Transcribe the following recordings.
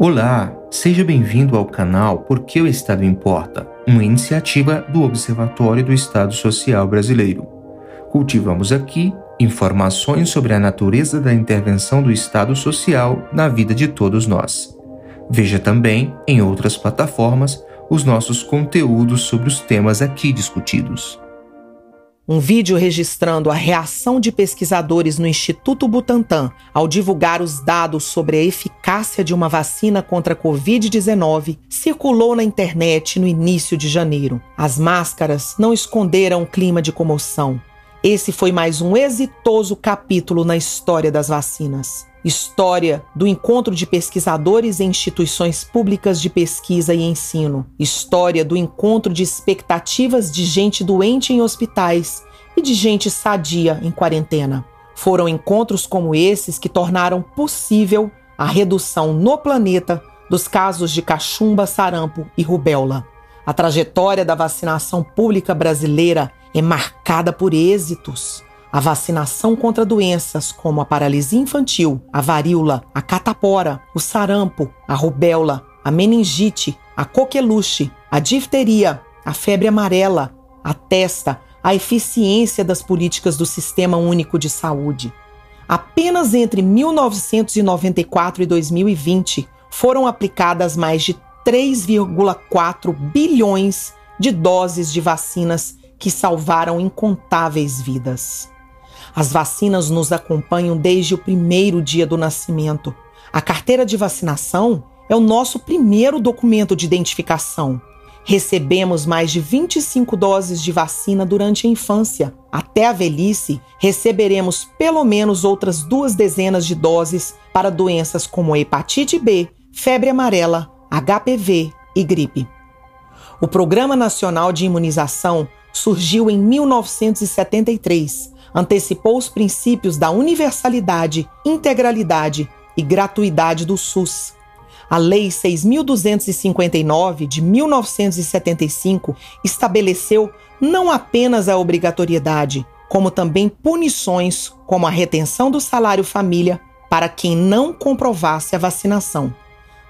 Olá, seja bem-vindo ao canal Porque o Estado Importa, uma iniciativa do Observatório do Estado Social Brasileiro. Cultivamos aqui informações sobre a natureza da intervenção do Estado Social na vida de todos nós. Veja também, em outras plataformas, os nossos conteúdos sobre os temas aqui discutidos. Um vídeo registrando a reação de pesquisadores no Instituto Butantan ao divulgar os dados sobre a eficácia de uma vacina contra a Covid-19 circulou na internet no início de janeiro. As máscaras não esconderam o clima de comoção. Esse foi mais um exitoso capítulo na história das vacinas. História do encontro de pesquisadores em instituições públicas de pesquisa e ensino. História do encontro de expectativas de gente doente em hospitais e de gente sadia em quarentena. Foram encontros como esses que tornaram possível a redução no planeta dos casos de cachumba, sarampo e rubéola. A trajetória da vacinação pública brasileira é marcada por êxitos. A vacinação contra doenças como a paralisia infantil, a varíola, a catapora, o sarampo, a rubéola, a meningite, a coqueluche, a difteria, a febre amarela, a testa, a eficiência das políticas do Sistema Único de Saúde. Apenas entre 1994 e 2020 foram aplicadas mais de 3,4 bilhões de doses de vacinas que salvaram incontáveis vidas. As vacinas nos acompanham desde o primeiro dia do nascimento. A carteira de vacinação é o nosso primeiro documento de identificação Recebemos mais de 25 doses de vacina durante a infância. Até a velhice, receberemos pelo menos outras duas dezenas de doses para doenças como hepatite B, febre amarela, HPV e gripe. O Programa Nacional de Imunização surgiu em 1973, antecipou os princípios da universalidade, integralidade e gratuidade do SUS a Lei 6.259 de 1975 estabeleceu não apenas a obrigatoriedade, como também punições, como a retenção do salário família para quem não comprovasse a vacinação.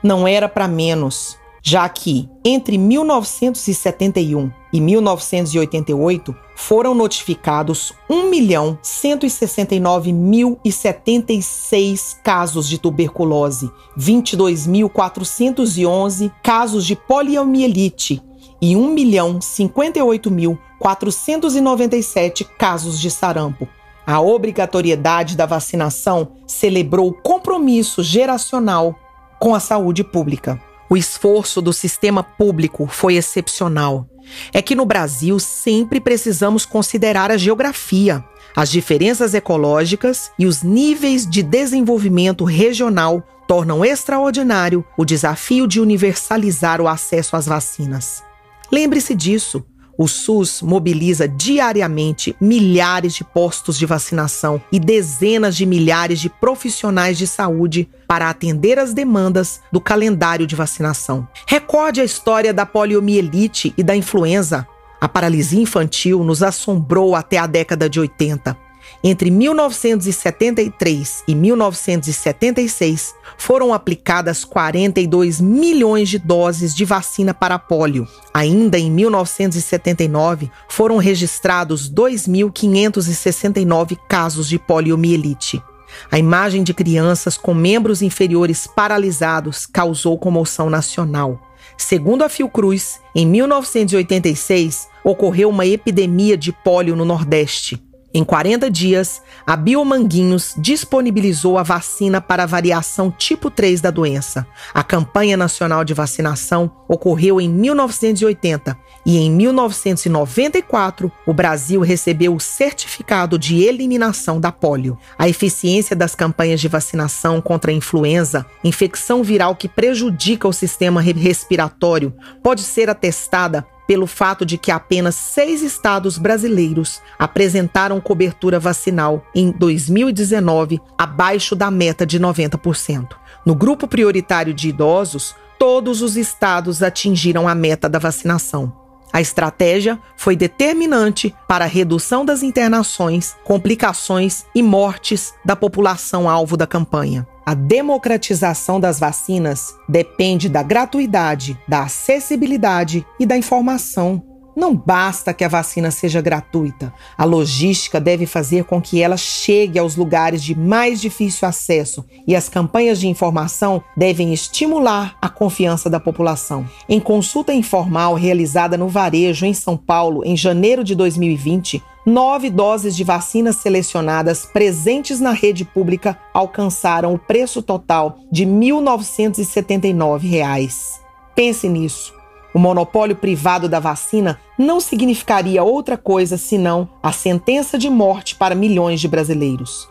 Não era para menos já que entre 1971 e 1988 foram notificados 1.169.076 casos de tuberculose, 22.411 casos de poliomielite e 1.058.497 casos de sarampo. A obrigatoriedade da vacinação celebrou o compromisso geracional com a saúde pública. O esforço do sistema público foi excepcional. É que no Brasil sempre precisamos considerar a geografia, as diferenças ecológicas e os níveis de desenvolvimento regional tornam extraordinário o desafio de universalizar o acesso às vacinas. Lembre-se disso. O SUS mobiliza diariamente milhares de postos de vacinação e dezenas de milhares de profissionais de saúde para atender as demandas do calendário de vacinação. Recorde a história da poliomielite e da influenza. A paralisia infantil nos assombrou até a década de 80. Entre 1973 e 1976, foram aplicadas 42 milhões de doses de vacina para pólio. Ainda em 1979, foram registrados 2.569 casos de poliomielite. A imagem de crianças com membros inferiores paralisados causou comoção nacional. Segundo a Fiocruz, em 1986 ocorreu uma epidemia de pólio no Nordeste. Em 40 dias, a Biomanguinhos disponibilizou a vacina para a variação tipo 3 da doença. A campanha nacional de vacinação ocorreu em 1980 e em 1994 o Brasil recebeu o certificado de eliminação da polio. A eficiência das campanhas de vacinação contra a influenza, infecção viral que prejudica o sistema respiratório, pode ser atestada pelo fato de que apenas seis estados brasileiros apresentaram cobertura vacinal em 2019 abaixo da meta de 90%. No grupo prioritário de idosos, todos os estados atingiram a meta da vacinação. A estratégia foi determinante para a redução das internações, complicações e mortes da população alvo da campanha. A democratização das vacinas depende da gratuidade, da acessibilidade e da informação. Não basta que a vacina seja gratuita. A logística deve fazer com que ela chegue aos lugares de mais difícil acesso e as campanhas de informação devem estimular a confiança da população. Em consulta informal realizada no Varejo, em São Paulo, em janeiro de 2020, nove doses de vacinas selecionadas presentes na rede pública alcançaram o preço total de R$ 1.979. Pense nisso. O monopólio privado da vacina não significaria outra coisa senão a sentença de morte para milhões de brasileiros.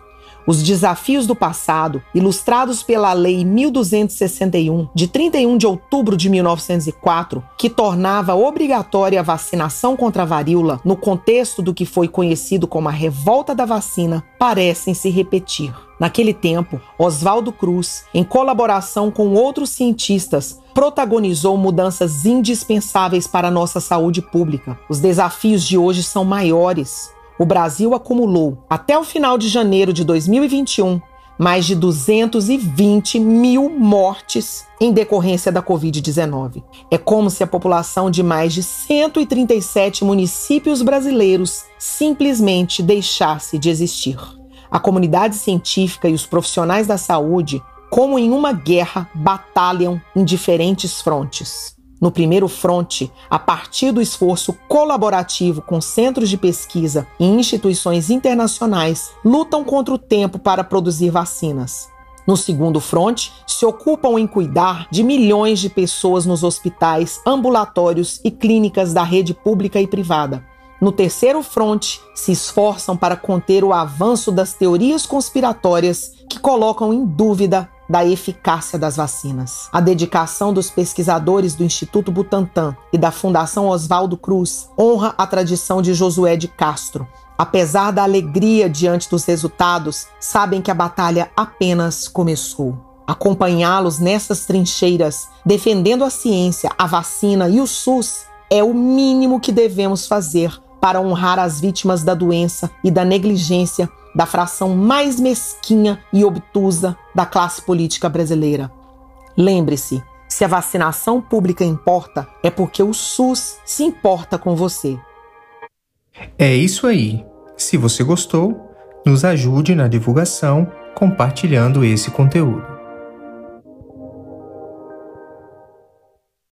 Os desafios do passado, ilustrados pela Lei 1261, de 31 de outubro de 1904, que tornava obrigatória a vacinação contra a varíola no contexto do que foi conhecido como a revolta da vacina, parecem se repetir. Naquele tempo, Oswaldo Cruz, em colaboração com outros cientistas, protagonizou mudanças indispensáveis para a nossa saúde pública. Os desafios de hoje são maiores o Brasil acumulou, até o final de janeiro de 2021, mais de 220 mil mortes em decorrência da Covid-19. É como se a população de mais de 137 municípios brasileiros simplesmente deixasse de existir. A comunidade científica e os profissionais da saúde, como em uma guerra, batalham em diferentes frontes. No primeiro fronte, a partir do esforço colaborativo com centros de pesquisa e instituições internacionais, lutam contra o tempo para produzir vacinas. No segundo fronte, se ocupam em cuidar de milhões de pessoas nos hospitais, ambulatórios e clínicas da rede pública e privada. No terceiro fronte, se esforçam para conter o avanço das teorias conspiratórias que colocam em dúvida da eficácia das vacinas. A dedicação dos pesquisadores do Instituto Butantan e da Fundação Oswaldo Cruz honra a tradição de Josué de Castro. Apesar da alegria diante dos resultados, sabem que a batalha apenas começou. Acompanhá-los nessas trincheiras, defendendo a ciência, a vacina e o SUS, é o mínimo que devemos fazer para honrar as vítimas da doença e da negligência da fração mais mesquinha e obtusa da classe política brasileira. Lembre-se, se a vacinação pública importa, é porque o SUS se importa com você. É isso aí. Se você gostou, nos ajude na divulgação compartilhando esse conteúdo.